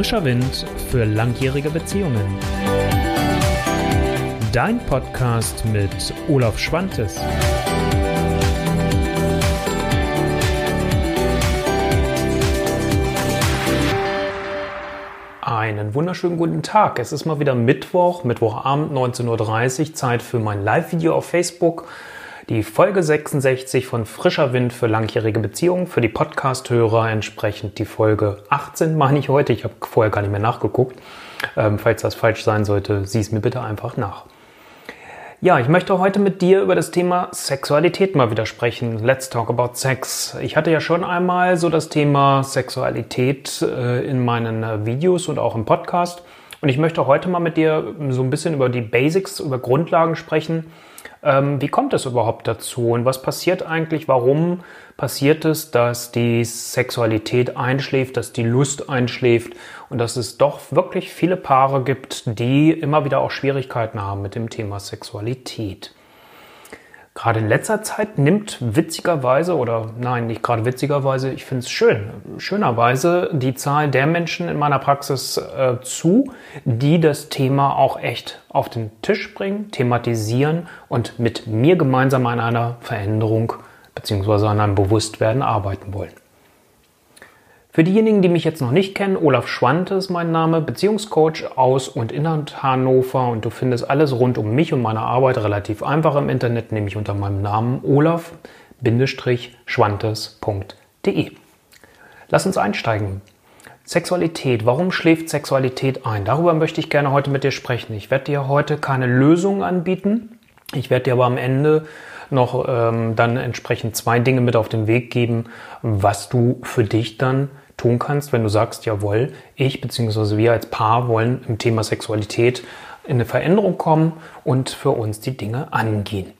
Frischer Wind für langjährige Beziehungen. Dein Podcast mit Olaf Schwantes. Einen wunderschönen guten Tag. Es ist mal wieder Mittwoch, Mittwochabend 19.30 Uhr, Zeit für mein Live-Video auf Facebook. Die Folge 66 von Frischer Wind für langjährige Beziehungen. Für die Podcast-Hörer entsprechend die Folge 18, meine ich heute. Ich habe vorher gar nicht mehr nachgeguckt. Ähm, falls das falsch sein sollte, sieh es mir bitte einfach nach. Ja, ich möchte heute mit dir über das Thema Sexualität mal wieder sprechen. Let's talk about sex. Ich hatte ja schon einmal so das Thema Sexualität äh, in meinen äh, Videos und auch im Podcast. Und ich möchte heute mal mit dir so ein bisschen über die Basics, über Grundlagen sprechen ähm, wie kommt es überhaupt dazu und was passiert eigentlich? Warum passiert es, dass die Sexualität einschläft, dass die Lust einschläft und dass es doch wirklich viele Paare gibt, die immer wieder auch Schwierigkeiten haben mit dem Thema Sexualität? Gerade in letzter Zeit nimmt witzigerweise, oder nein, nicht gerade witzigerweise, ich finde es schön, schönerweise die Zahl der Menschen in meiner Praxis äh, zu, die das Thema auch echt auf den Tisch bringen, thematisieren und mit mir gemeinsam an einer Veränderung bzw. an einem Bewusstwerden arbeiten wollen. Für diejenigen, die mich jetzt noch nicht kennen, Olaf Schwante ist mein Name, Beziehungscoach aus und in Hannover und du findest alles rund um mich und meine Arbeit relativ einfach im Internet, nämlich unter meinem Namen olaf-schwantes.de. Lass uns einsteigen. Sexualität. Warum schläft Sexualität ein? Darüber möchte ich gerne heute mit dir sprechen. Ich werde dir heute keine Lösung anbieten. Ich werde dir aber am Ende noch ähm, dann entsprechend zwei Dinge mit auf den Weg geben, was du für dich dann tun kannst, wenn du sagst, jawohl, ich bzw. wir als Paar wollen im Thema Sexualität in eine Veränderung kommen und für uns die Dinge angehen.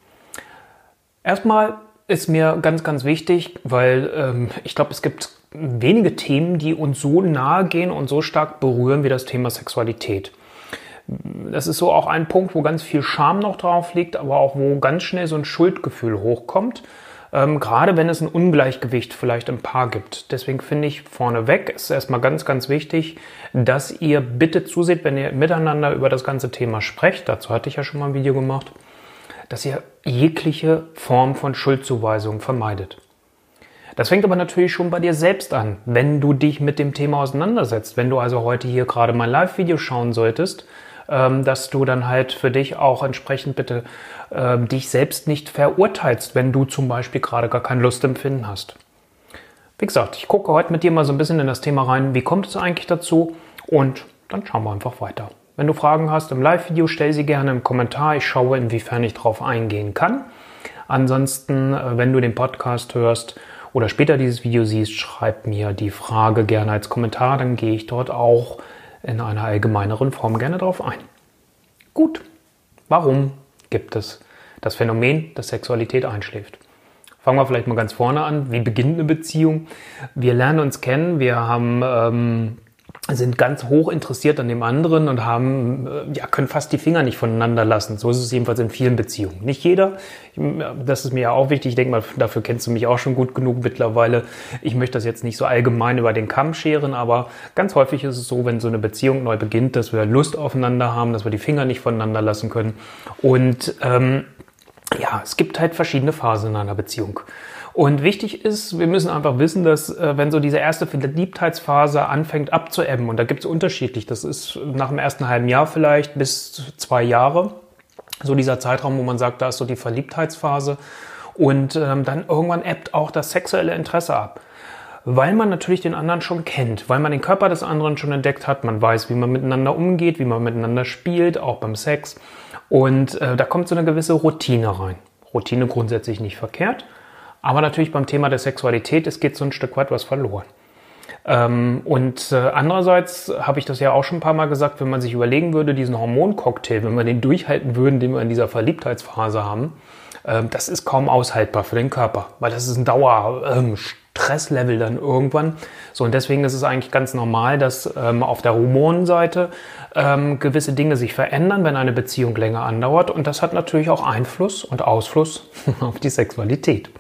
Erstmal ist mir ganz, ganz wichtig, weil ähm, ich glaube, es gibt wenige Themen, die uns so nahe gehen und so stark berühren wie das Thema Sexualität. Das ist so auch ein Punkt, wo ganz viel Scham noch drauf liegt, aber auch wo ganz schnell so ein Schuldgefühl hochkommt ähm, gerade wenn es ein Ungleichgewicht vielleicht im Paar gibt. Deswegen finde ich vorneweg ist erstmal ganz, ganz wichtig, dass ihr bitte zuseht, wenn ihr miteinander über das ganze Thema sprecht. Dazu hatte ich ja schon mal ein Video gemacht, dass ihr jegliche Form von Schuldzuweisung vermeidet. Das fängt aber natürlich schon bei dir selbst an, wenn du dich mit dem Thema auseinandersetzt. Wenn du also heute hier gerade mein Live-Video schauen solltest, ähm, dass du dann halt für dich auch entsprechend bitte ähm, dich selbst nicht verurteilst, wenn du zum Beispiel gerade gar kein Lustempfinden hast. Wie gesagt, ich gucke heute mit dir mal so ein bisschen in das Thema rein, wie kommt es eigentlich dazu und dann schauen wir einfach weiter. Wenn du Fragen hast im Live-Video, stell sie gerne im Kommentar. Ich schaue, inwiefern ich darauf eingehen kann. Ansonsten, äh, wenn du den Podcast hörst oder später dieses Video siehst, schreib mir die Frage gerne als Kommentar, dann gehe ich dort auch in einer allgemeineren Form gerne darauf ein. Gut, warum gibt es das Phänomen, dass Sexualität einschläft? Fangen wir vielleicht mal ganz vorne an. Wie beginnt eine Beziehung? Wir lernen uns kennen, wir haben ähm, sind ganz hoch interessiert an dem anderen und haben, äh, ja, können fast die Finger nicht voneinander lassen. So ist es jedenfalls in vielen Beziehungen. Nicht jeder, das ist mir ja auch wichtig. Ich denke mal, dafür kennst du mich auch schon gut genug mittlerweile. Ich möchte das jetzt nicht so allgemein über den Kamm scheren, aber ganz häufig ist es so, wenn so eine Beziehung neu beginnt, dass wir Lust aufeinander haben, dass wir die Finger nicht voneinander lassen können. Und ähm, ja, es gibt halt verschiedene Phasen in einer Beziehung. Und wichtig ist, wir müssen einfach wissen, dass äh, wenn so diese erste Verliebtheitsphase anfängt abzuebben, und da gibt es unterschiedlich, das ist nach dem ersten halben Jahr vielleicht bis zwei Jahre, so dieser Zeitraum, wo man sagt, da ist so die Verliebtheitsphase. Und ähm, dann irgendwann ebbt auch das sexuelle Interesse ab. Weil man natürlich den anderen schon kennt, weil man den Körper des anderen schon entdeckt hat, man weiß, wie man miteinander umgeht, wie man miteinander spielt, auch beim Sex. Und äh, da kommt so eine gewisse Routine rein. Routine grundsätzlich nicht verkehrt, aber natürlich beim Thema der Sexualität, es geht so ein Stück weit was verloren. Ähm, und äh, andererseits habe ich das ja auch schon ein paar Mal gesagt, wenn man sich überlegen würde, diesen Hormoncocktail, wenn wir den durchhalten würden, den wir in dieser Verliebtheitsphase haben, äh, das ist kaum aushaltbar für den Körper, weil das ist ein Dauer, ähm, Stresslevel dann irgendwann. So, und deswegen ist es eigentlich ganz normal, dass ähm, auf der Hormonseite ähm, gewisse Dinge sich verändern, wenn eine Beziehung länger andauert. Und das hat natürlich auch Einfluss und Ausfluss auf die Sexualität.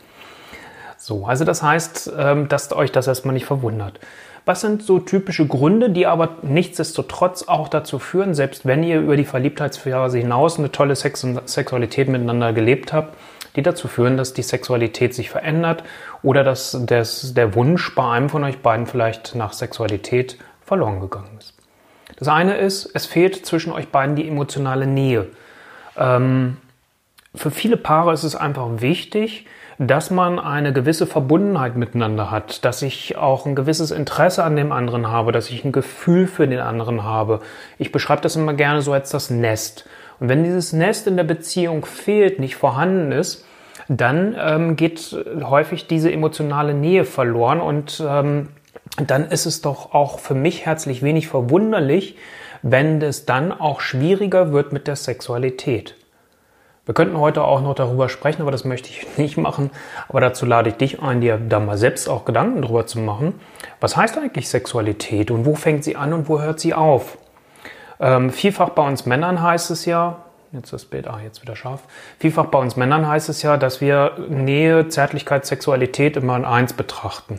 So, also das heißt, ähm, dass euch das erstmal nicht verwundert. Was sind so typische Gründe, die aber nichtsdestotrotz auch dazu führen, selbst wenn ihr über die Verliebtheitsphase hinaus eine tolle Sex und Sexualität miteinander gelebt habt, die dazu führen, dass die Sexualität sich verändert oder dass das, der Wunsch bei einem von euch beiden vielleicht nach Sexualität verloren gegangen ist. Das eine ist, es fehlt zwischen euch beiden die emotionale Nähe. Ähm, für viele Paare ist es einfach wichtig, dass man eine gewisse Verbundenheit miteinander hat, dass ich auch ein gewisses Interesse an dem anderen habe, dass ich ein Gefühl für den anderen habe. Ich beschreibe das immer gerne so als das Nest. Und wenn dieses Nest in der Beziehung fehlt, nicht vorhanden ist, dann ähm, geht häufig diese emotionale Nähe verloren und ähm, dann ist es doch auch für mich herzlich wenig verwunderlich, wenn es dann auch schwieriger wird mit der Sexualität. Wir könnten heute auch noch darüber sprechen, aber das möchte ich nicht machen. Aber dazu lade ich dich ein, dir da mal selbst auch Gedanken drüber zu machen. Was heißt eigentlich Sexualität und wo fängt sie an und wo hört sie auf? Ähm, vielfach bei uns Männern heißt es ja, jetzt das Bild, ah, jetzt wieder scharf. Vielfach bei uns Männern heißt es ja, dass wir Nähe, Zärtlichkeit, Sexualität immer in eins betrachten.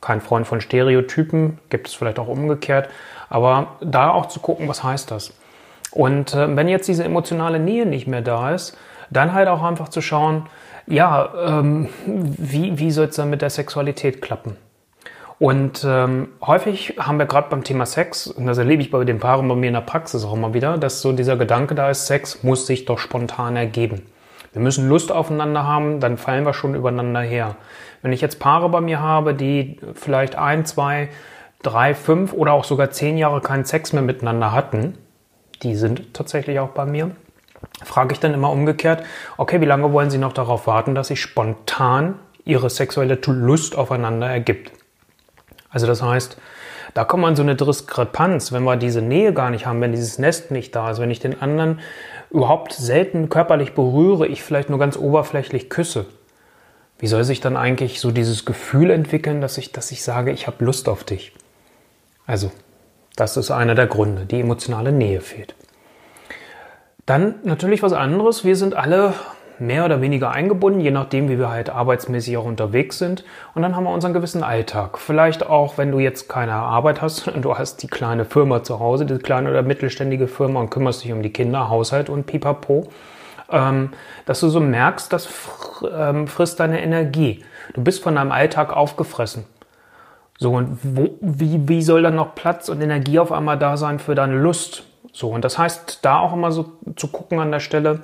Kein Freund von Stereotypen, gibt es vielleicht auch umgekehrt, aber da auch zu gucken, was heißt das? Und äh, wenn jetzt diese emotionale Nähe nicht mehr da ist, dann halt auch einfach zu schauen, ja, ähm, wie, wie soll es dann mit der Sexualität klappen? Und ähm, häufig haben wir gerade beim Thema Sex, und das erlebe ich bei den Paaren bei mir in der Praxis auch immer wieder, dass so dieser Gedanke da ist, Sex muss sich doch spontan ergeben. Wir müssen Lust aufeinander haben, dann fallen wir schon übereinander her. Wenn ich jetzt Paare bei mir habe, die vielleicht ein, zwei, drei, fünf oder auch sogar zehn Jahre keinen Sex mehr miteinander hatten, die sind tatsächlich auch bei mir, frage ich dann immer umgekehrt, okay, wie lange wollen Sie noch darauf warten, dass sich spontan Ihre sexuelle Lust aufeinander ergibt? Also das heißt, da kommt man so eine Diskrepanz, wenn wir diese Nähe gar nicht haben, wenn dieses Nest nicht da ist, wenn ich den anderen überhaupt selten körperlich berühre, ich vielleicht nur ganz oberflächlich küsse. Wie soll sich dann eigentlich so dieses Gefühl entwickeln, dass ich, dass ich sage, ich habe Lust auf dich? Also, das ist einer der Gründe. Die emotionale Nähe fehlt. Dann natürlich was anderes. Wir sind alle mehr oder weniger eingebunden, je nachdem, wie wir halt arbeitsmäßig auch unterwegs sind. Und dann haben wir unseren gewissen Alltag. Vielleicht auch, wenn du jetzt keine Arbeit hast und du hast die kleine Firma zu Hause, die kleine oder mittelständige Firma und kümmerst dich um die Kinder, Haushalt und pipapo, ähm, dass du so merkst, das ähm, frisst deine Energie. Du bist von deinem Alltag aufgefressen. So, und wo, wie, wie soll dann noch Platz und Energie auf einmal da sein für deine Lust? So, und das heißt, da auch immer so zu gucken an der Stelle,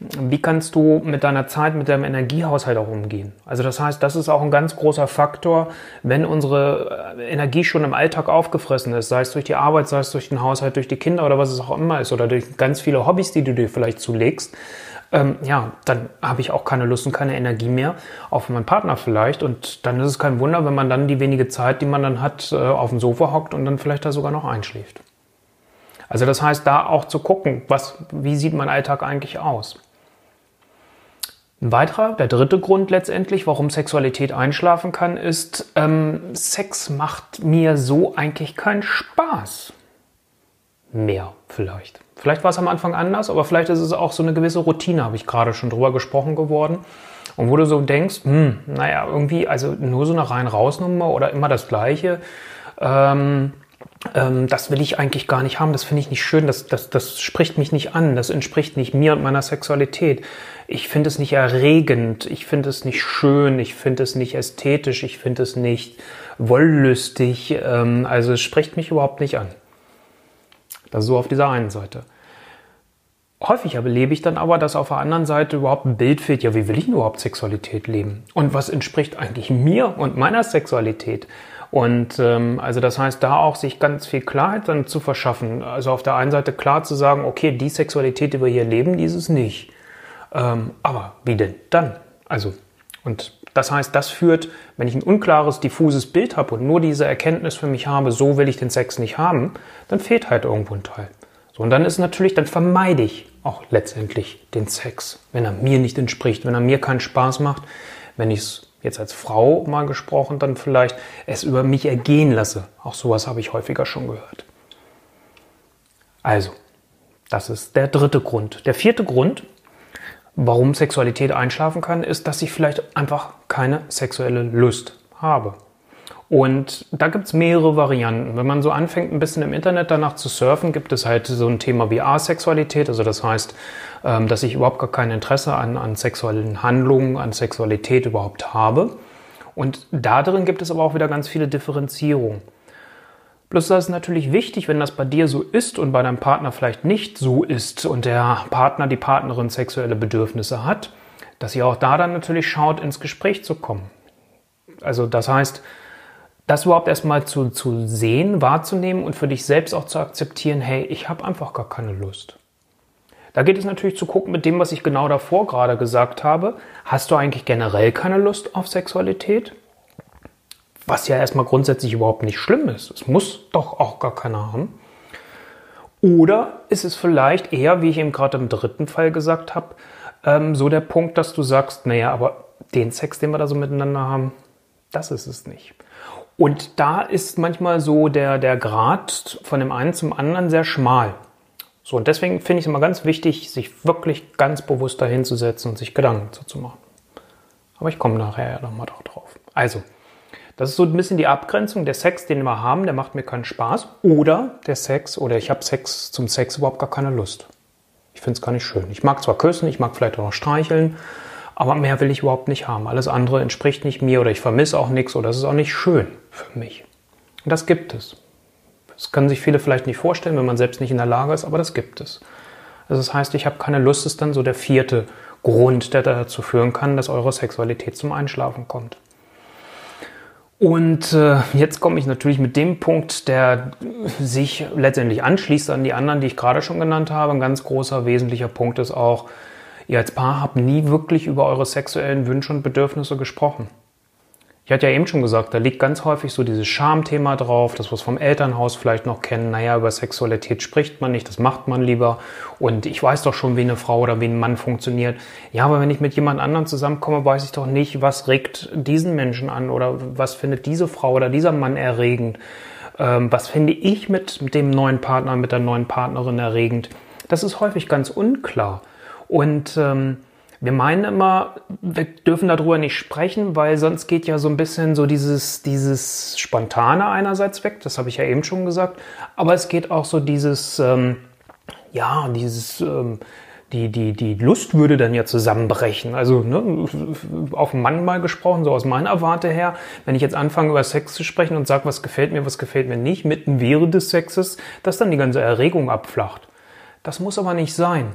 wie kannst du mit deiner Zeit, mit deinem Energiehaushalt auch umgehen? Also das heißt, das ist auch ein ganz großer Faktor, wenn unsere äh, Energie schon im Alltag aufgefressen ist, sei es durch die Arbeit, sei es durch den Haushalt, durch die Kinder oder was es auch immer ist oder durch ganz viele Hobbys, die du dir vielleicht zulegst, ähm, ja, dann habe ich auch keine Lust und keine Energie mehr auf meinen Partner vielleicht. Und dann ist es kein Wunder, wenn man dann die wenige Zeit, die man dann hat, äh, auf dem Sofa hockt und dann vielleicht da sogar noch einschläft. Also das heißt, da auch zu gucken, was, wie sieht mein Alltag eigentlich aus? Ein weiterer, der dritte Grund letztendlich, warum Sexualität einschlafen kann, ist, ähm, Sex macht mir so eigentlich keinen Spaß mehr vielleicht. Vielleicht war es am Anfang anders, aber vielleicht ist es auch so eine gewisse Routine, habe ich gerade schon drüber gesprochen geworden. Und wo du so denkst, hm, naja, irgendwie, also nur so eine rein rausnummer oder immer das Gleiche, ähm, ähm, das will ich eigentlich gar nicht haben, das finde ich nicht schön, das, das, das spricht mich nicht an, das entspricht nicht mir und meiner Sexualität. Ich finde es nicht erregend, ich finde es nicht schön, ich finde es nicht ästhetisch, ich finde es nicht wollüstig, ähm, also es spricht mich überhaupt nicht an. Das ist so auf dieser einen Seite. Häufig erlebe ich dann aber, dass auf der anderen Seite überhaupt ein Bild fehlt, ja, wie will ich denn überhaupt Sexualität leben? Und was entspricht eigentlich mir und meiner Sexualität? Und ähm, also das heißt, da auch sich ganz viel Klarheit dann zu verschaffen. Also auf der einen Seite klar zu sagen, okay, die Sexualität, die wir hier leben, die ist es nicht. Ähm, aber wie denn dann? Also, und das heißt, das führt, wenn ich ein unklares, diffuses Bild habe und nur diese Erkenntnis für mich habe, so will ich den Sex nicht haben, dann fehlt halt irgendwo ein Teil. So, und dann ist natürlich, dann vermeide ich auch letztendlich den Sex, wenn er mir nicht entspricht, wenn er mir keinen Spaß macht, wenn ich es jetzt als Frau mal gesprochen, dann vielleicht es über mich ergehen lasse. Auch sowas habe ich häufiger schon gehört. Also, das ist der dritte Grund. Der vierte Grund Warum Sexualität einschlafen kann, ist, dass ich vielleicht einfach keine sexuelle Lust habe. Und da gibt es mehrere Varianten. Wenn man so anfängt, ein bisschen im Internet danach zu surfen, gibt es halt so ein Thema wie Asexualität. Also das heißt, ähm, dass ich überhaupt gar kein Interesse an, an sexuellen Handlungen, an Sexualität überhaupt habe. Und da drin gibt es aber auch wieder ganz viele Differenzierungen. Bloß das ist natürlich wichtig, wenn das bei dir so ist und bei deinem Partner vielleicht nicht so ist und der Partner, die Partnerin sexuelle Bedürfnisse hat, dass ihr auch da dann natürlich schaut, ins Gespräch zu kommen. Also das heißt, das überhaupt erstmal zu, zu sehen, wahrzunehmen und für dich selbst auch zu akzeptieren, hey, ich habe einfach gar keine Lust. Da geht es natürlich zu gucken mit dem, was ich genau davor gerade gesagt habe. Hast du eigentlich generell keine Lust auf Sexualität? Was ja erstmal grundsätzlich überhaupt nicht schlimm ist. Es muss doch auch gar keiner haben. Oder ist es vielleicht eher, wie ich eben gerade im dritten Fall gesagt habe, ähm, so der Punkt, dass du sagst, naja, aber den Sex, den wir da so miteinander haben, das ist es nicht. Und da ist manchmal so der, der Grad von dem einen zum anderen sehr schmal. So, und deswegen finde ich es immer ganz wichtig, sich wirklich ganz bewusst dahinzusetzen und sich Gedanken zu machen. Aber ich komme nachher ja nochmal drauf. Also, das ist so ein bisschen die Abgrenzung. Der Sex, den wir haben, der macht mir keinen Spaß. Oder der Sex, oder ich habe Sex zum Sex überhaupt gar keine Lust. Ich finde es gar nicht schön. Ich mag zwar küssen, ich mag vielleicht auch streicheln, aber mehr will ich überhaupt nicht haben. Alles andere entspricht nicht mir oder ich vermisse auch nichts oder es ist auch nicht schön für mich. Und das gibt es. Das können sich viele vielleicht nicht vorstellen, wenn man selbst nicht in der Lage ist, aber das gibt es. Also das heißt, ich habe keine Lust, ist dann so der vierte Grund, der dazu führen kann, dass eure Sexualität zum Einschlafen kommt. Und äh, jetzt komme ich natürlich mit dem Punkt, der sich letztendlich anschließt an die anderen, die ich gerade schon genannt habe. Ein ganz großer, wesentlicher Punkt ist auch, ihr als Paar habt nie wirklich über eure sexuellen Wünsche und Bedürfnisse gesprochen. Ich hatte ja eben schon gesagt, da liegt ganz häufig so dieses Schamthema drauf, das was vom Elternhaus vielleicht noch kennen. Naja, über Sexualität spricht man nicht, das macht man lieber. Und ich weiß doch schon, wie eine Frau oder wie ein Mann funktioniert. Ja, aber wenn ich mit jemand anderem zusammenkomme, weiß ich doch nicht, was regt diesen Menschen an oder was findet diese Frau oder dieser Mann erregend. Ähm, was finde ich mit, dem neuen Partner, mit der neuen Partnerin erregend? Das ist häufig ganz unklar. Und ähm, wir meinen immer, wir dürfen darüber nicht sprechen, weil sonst geht ja so ein bisschen so dieses, dieses Spontane einerseits weg, das habe ich ja eben schon gesagt, aber es geht auch so dieses, ähm, ja, dieses, ähm, die, die, die Lust würde dann ja zusammenbrechen. Also ne, auf den Mann mal gesprochen, so aus meiner Warte her, wenn ich jetzt anfange über Sex zu sprechen und sage, was gefällt mir, was gefällt mir nicht, mitten während des Sexes, dass dann die ganze Erregung abflacht. Das muss aber nicht sein.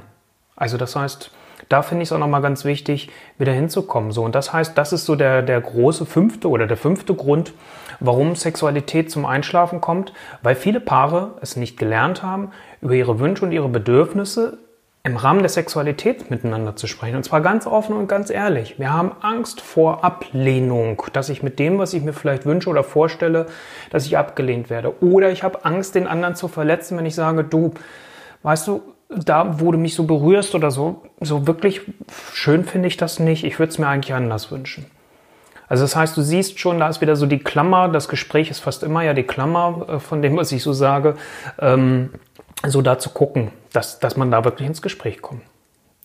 Also das heißt, da finde ich es auch nochmal ganz wichtig, wieder hinzukommen. So, und das heißt, das ist so der, der große fünfte oder der fünfte Grund, warum Sexualität zum Einschlafen kommt, weil viele Paare es nicht gelernt haben, über ihre Wünsche und ihre Bedürfnisse im Rahmen der Sexualität miteinander zu sprechen. Und zwar ganz offen und ganz ehrlich. Wir haben Angst vor Ablehnung, dass ich mit dem, was ich mir vielleicht wünsche oder vorstelle, dass ich abgelehnt werde. Oder ich habe Angst, den anderen zu verletzen, wenn ich sage, du, weißt du, da, wo du mich so berührst oder so, so wirklich schön finde ich das nicht. Ich würde es mir eigentlich anders wünschen. Also das heißt, du siehst schon, da ist wieder so die Klammer, das Gespräch ist fast immer ja die Klammer äh, von dem, was ich so sage, ähm, so da zu gucken, dass, dass man da wirklich ins Gespräch kommt.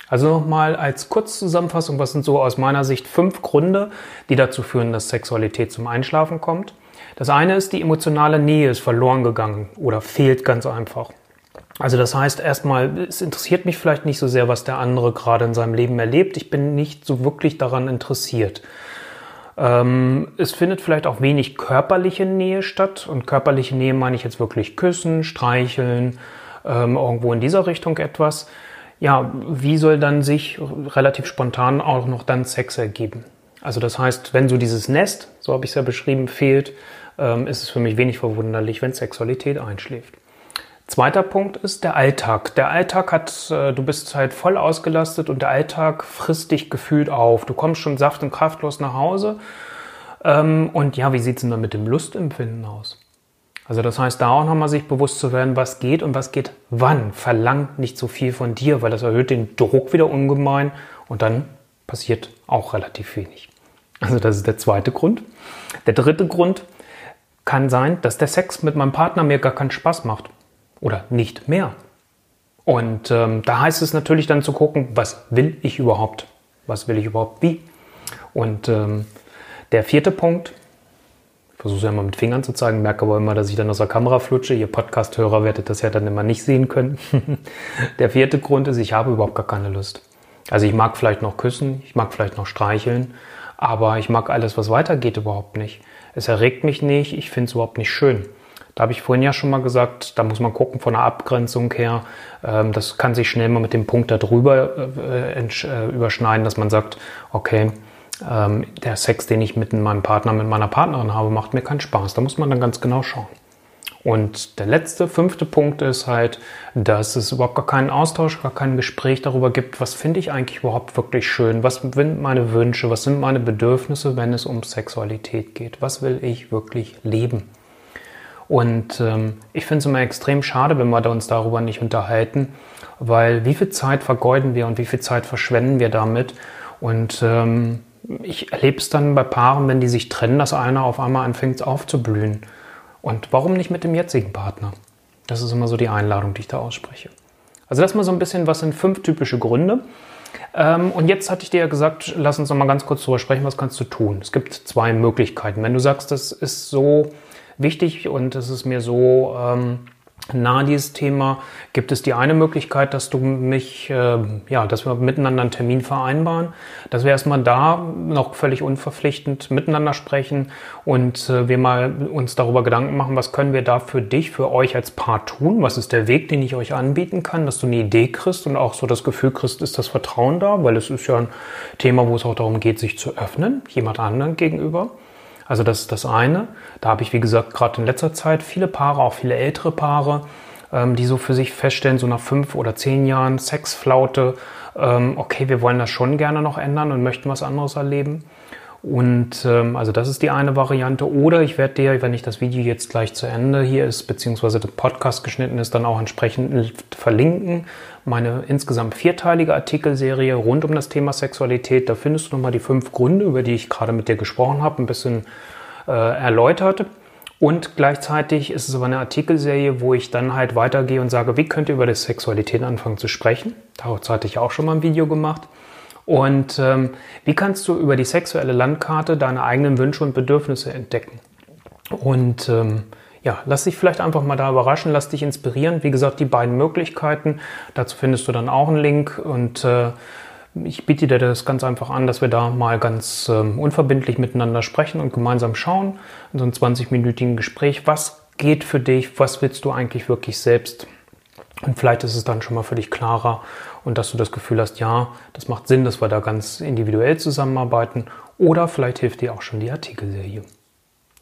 Also nochmal als Kurzzusammenfassung, was sind so aus meiner Sicht fünf Gründe, die dazu führen, dass Sexualität zum Einschlafen kommt. Das eine ist, die emotionale Nähe ist verloren gegangen oder fehlt ganz einfach. Also das heißt erstmal, es interessiert mich vielleicht nicht so sehr, was der andere gerade in seinem Leben erlebt. Ich bin nicht so wirklich daran interessiert. Ähm, es findet vielleicht auch wenig körperliche Nähe statt. Und körperliche Nähe meine ich jetzt wirklich küssen, streicheln, ähm, irgendwo in dieser Richtung etwas. Ja, wie soll dann sich relativ spontan auch noch dann Sex ergeben? Also das heißt, wenn so dieses Nest, so habe ich es ja beschrieben, fehlt, ähm, ist es für mich wenig verwunderlich, wenn Sexualität einschläft. Zweiter Punkt ist der Alltag. Der Alltag hat, äh, du bist halt voll ausgelastet und der Alltag frisst dich gefühlt auf. Du kommst schon saft und kraftlos nach Hause. Ähm, und ja, wie sieht's denn dann mit dem Lustempfinden aus? Also das heißt, da auch nochmal sich bewusst zu werden, was geht und was geht wann. Verlangt nicht so viel von dir, weil das erhöht den Druck wieder ungemein und dann passiert auch relativ wenig. Also das ist der zweite Grund. Der dritte Grund kann sein, dass der Sex mit meinem Partner mir gar keinen Spaß macht oder nicht mehr. Und ähm, da heißt es natürlich dann zu gucken, was will ich überhaupt? Was will ich überhaupt wie? Und ähm, der vierte Punkt, versuche es ja immer mit Fingern zu zeigen, merke aber immer, dass ich dann aus der Kamera flutsche. Ihr Podcast-Hörer werdet das ja dann immer nicht sehen können. der vierte Grund ist, ich habe überhaupt gar keine Lust. Also ich mag vielleicht noch küssen, ich mag vielleicht noch streicheln, aber ich mag alles, was weitergeht, überhaupt nicht. Es erregt mich nicht, ich finde es überhaupt nicht schön. Da habe ich vorhin ja schon mal gesagt, da muss man gucken von der Abgrenzung her. Ähm, das kann sich schnell mal mit dem Punkt darüber äh, äh, überschneiden, dass man sagt, okay, ähm, der Sex, den ich mit meinem Partner, mit meiner Partnerin habe, macht mir keinen Spaß. Da muss man dann ganz genau schauen. Und der letzte, fünfte Punkt ist halt, dass es überhaupt gar keinen Austausch, gar kein Gespräch darüber gibt, was finde ich eigentlich überhaupt wirklich schön, was sind meine Wünsche, was sind meine Bedürfnisse, wenn es um Sexualität geht, was will ich wirklich leben. Und ähm, ich finde es immer extrem schade, wenn wir uns darüber nicht unterhalten, weil wie viel Zeit vergeuden wir und wie viel Zeit verschwenden wir damit. Und ähm, ich erlebe es dann bei Paaren, wenn die sich trennen, dass einer auf einmal anfängt aufzublühen. Und warum nicht mit dem jetzigen Partner? Das ist immer so die Einladung, die ich da ausspreche. Also das mal so ein bisschen, was sind fünf typische Gründe. Ähm, und jetzt hatte ich dir ja gesagt, lass uns noch mal ganz kurz darüber sprechen, was kannst du tun? Es gibt zwei Möglichkeiten. Wenn du sagst, das ist so wichtig und es ist mir so ähm, nah dieses Thema, gibt es die eine Möglichkeit, dass du mich, äh, ja, dass wir miteinander einen Termin vereinbaren, dass wir erstmal da noch völlig unverpflichtend miteinander sprechen und äh, wir mal uns darüber Gedanken machen, was können wir da für dich, für euch als Paar tun, was ist der Weg, den ich euch anbieten kann, dass du eine Idee kriegst und auch so das Gefühl kriegst, ist das Vertrauen da, weil es ist ja ein Thema, wo es auch darum geht, sich zu öffnen, jemand anderen gegenüber. Also das ist das eine. Da habe ich, wie gesagt, gerade in letzter Zeit viele Paare, auch viele ältere Paare, ähm, die so für sich feststellen, so nach fünf oder zehn Jahren Sexflaute, ähm, okay, wir wollen das schon gerne noch ändern und möchten was anderes erleben. Und ähm, also das ist die eine Variante. Oder ich werde dir, wenn ich das Video jetzt gleich zu Ende hier ist, beziehungsweise der Podcast geschnitten ist, dann auch entsprechend verlinken. Meine insgesamt vierteilige Artikelserie rund um das Thema Sexualität. Da findest du nochmal die fünf Gründe, über die ich gerade mit dir gesprochen habe, ein bisschen äh, erläutert. Und gleichzeitig ist es aber eine Artikelserie, wo ich dann halt weitergehe und sage, wie könnt ihr über die Sexualität anfangen zu sprechen. Dazu hatte ich auch schon mal ein Video gemacht. Und ähm, wie kannst du über die sexuelle Landkarte deine eigenen Wünsche und Bedürfnisse entdecken? Und ähm, ja, lass dich vielleicht einfach mal da überraschen, lass dich inspirieren. Wie gesagt, die beiden Möglichkeiten. Dazu findest du dann auch einen Link und äh, ich biete dir das ganz einfach an, dass wir da mal ganz ähm, unverbindlich miteinander sprechen und gemeinsam schauen in so einem 20-minütigen Gespräch, was geht für dich, was willst du eigentlich wirklich selbst und vielleicht ist es dann schon mal für dich klarer und dass du das Gefühl hast, ja, das macht Sinn, dass wir da ganz individuell zusammenarbeiten. Oder vielleicht hilft dir auch schon die Artikelserie.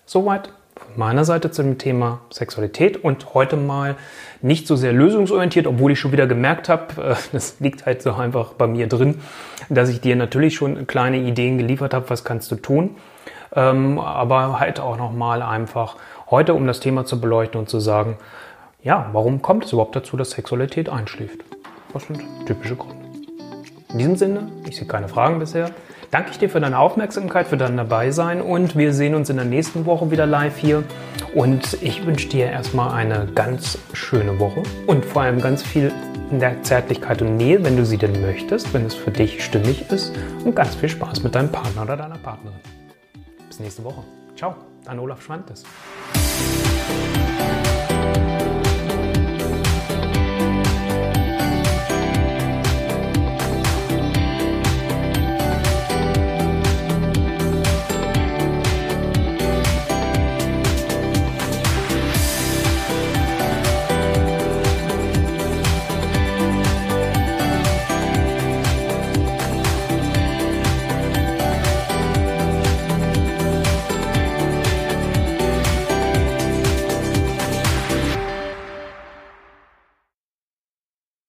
Soweit von meiner Seite zu dem Thema Sexualität und heute mal nicht so sehr lösungsorientiert, obwohl ich schon wieder gemerkt habe, äh, das liegt halt so einfach bei mir drin, dass ich dir natürlich schon kleine Ideen geliefert habe, was kannst du tun, ähm, aber halt auch nochmal einfach heute, um das Thema zu beleuchten und zu sagen, ja, warum kommt es überhaupt dazu, dass Sexualität einschläft? Was sind typische Gründe? In diesem Sinne, ich sehe keine Fragen bisher. Danke ich dir für deine Aufmerksamkeit, für dein Dabeisein und wir sehen uns in der nächsten Woche wieder live hier. Und ich wünsche dir erstmal eine ganz schöne Woche und vor allem ganz viel in der Zärtlichkeit und Nähe, wenn du sie denn möchtest, wenn es für dich stimmig ist und ganz viel Spaß mit deinem Partner oder deiner Partnerin. Bis nächste Woche. Ciao, dein Olaf Schwantes.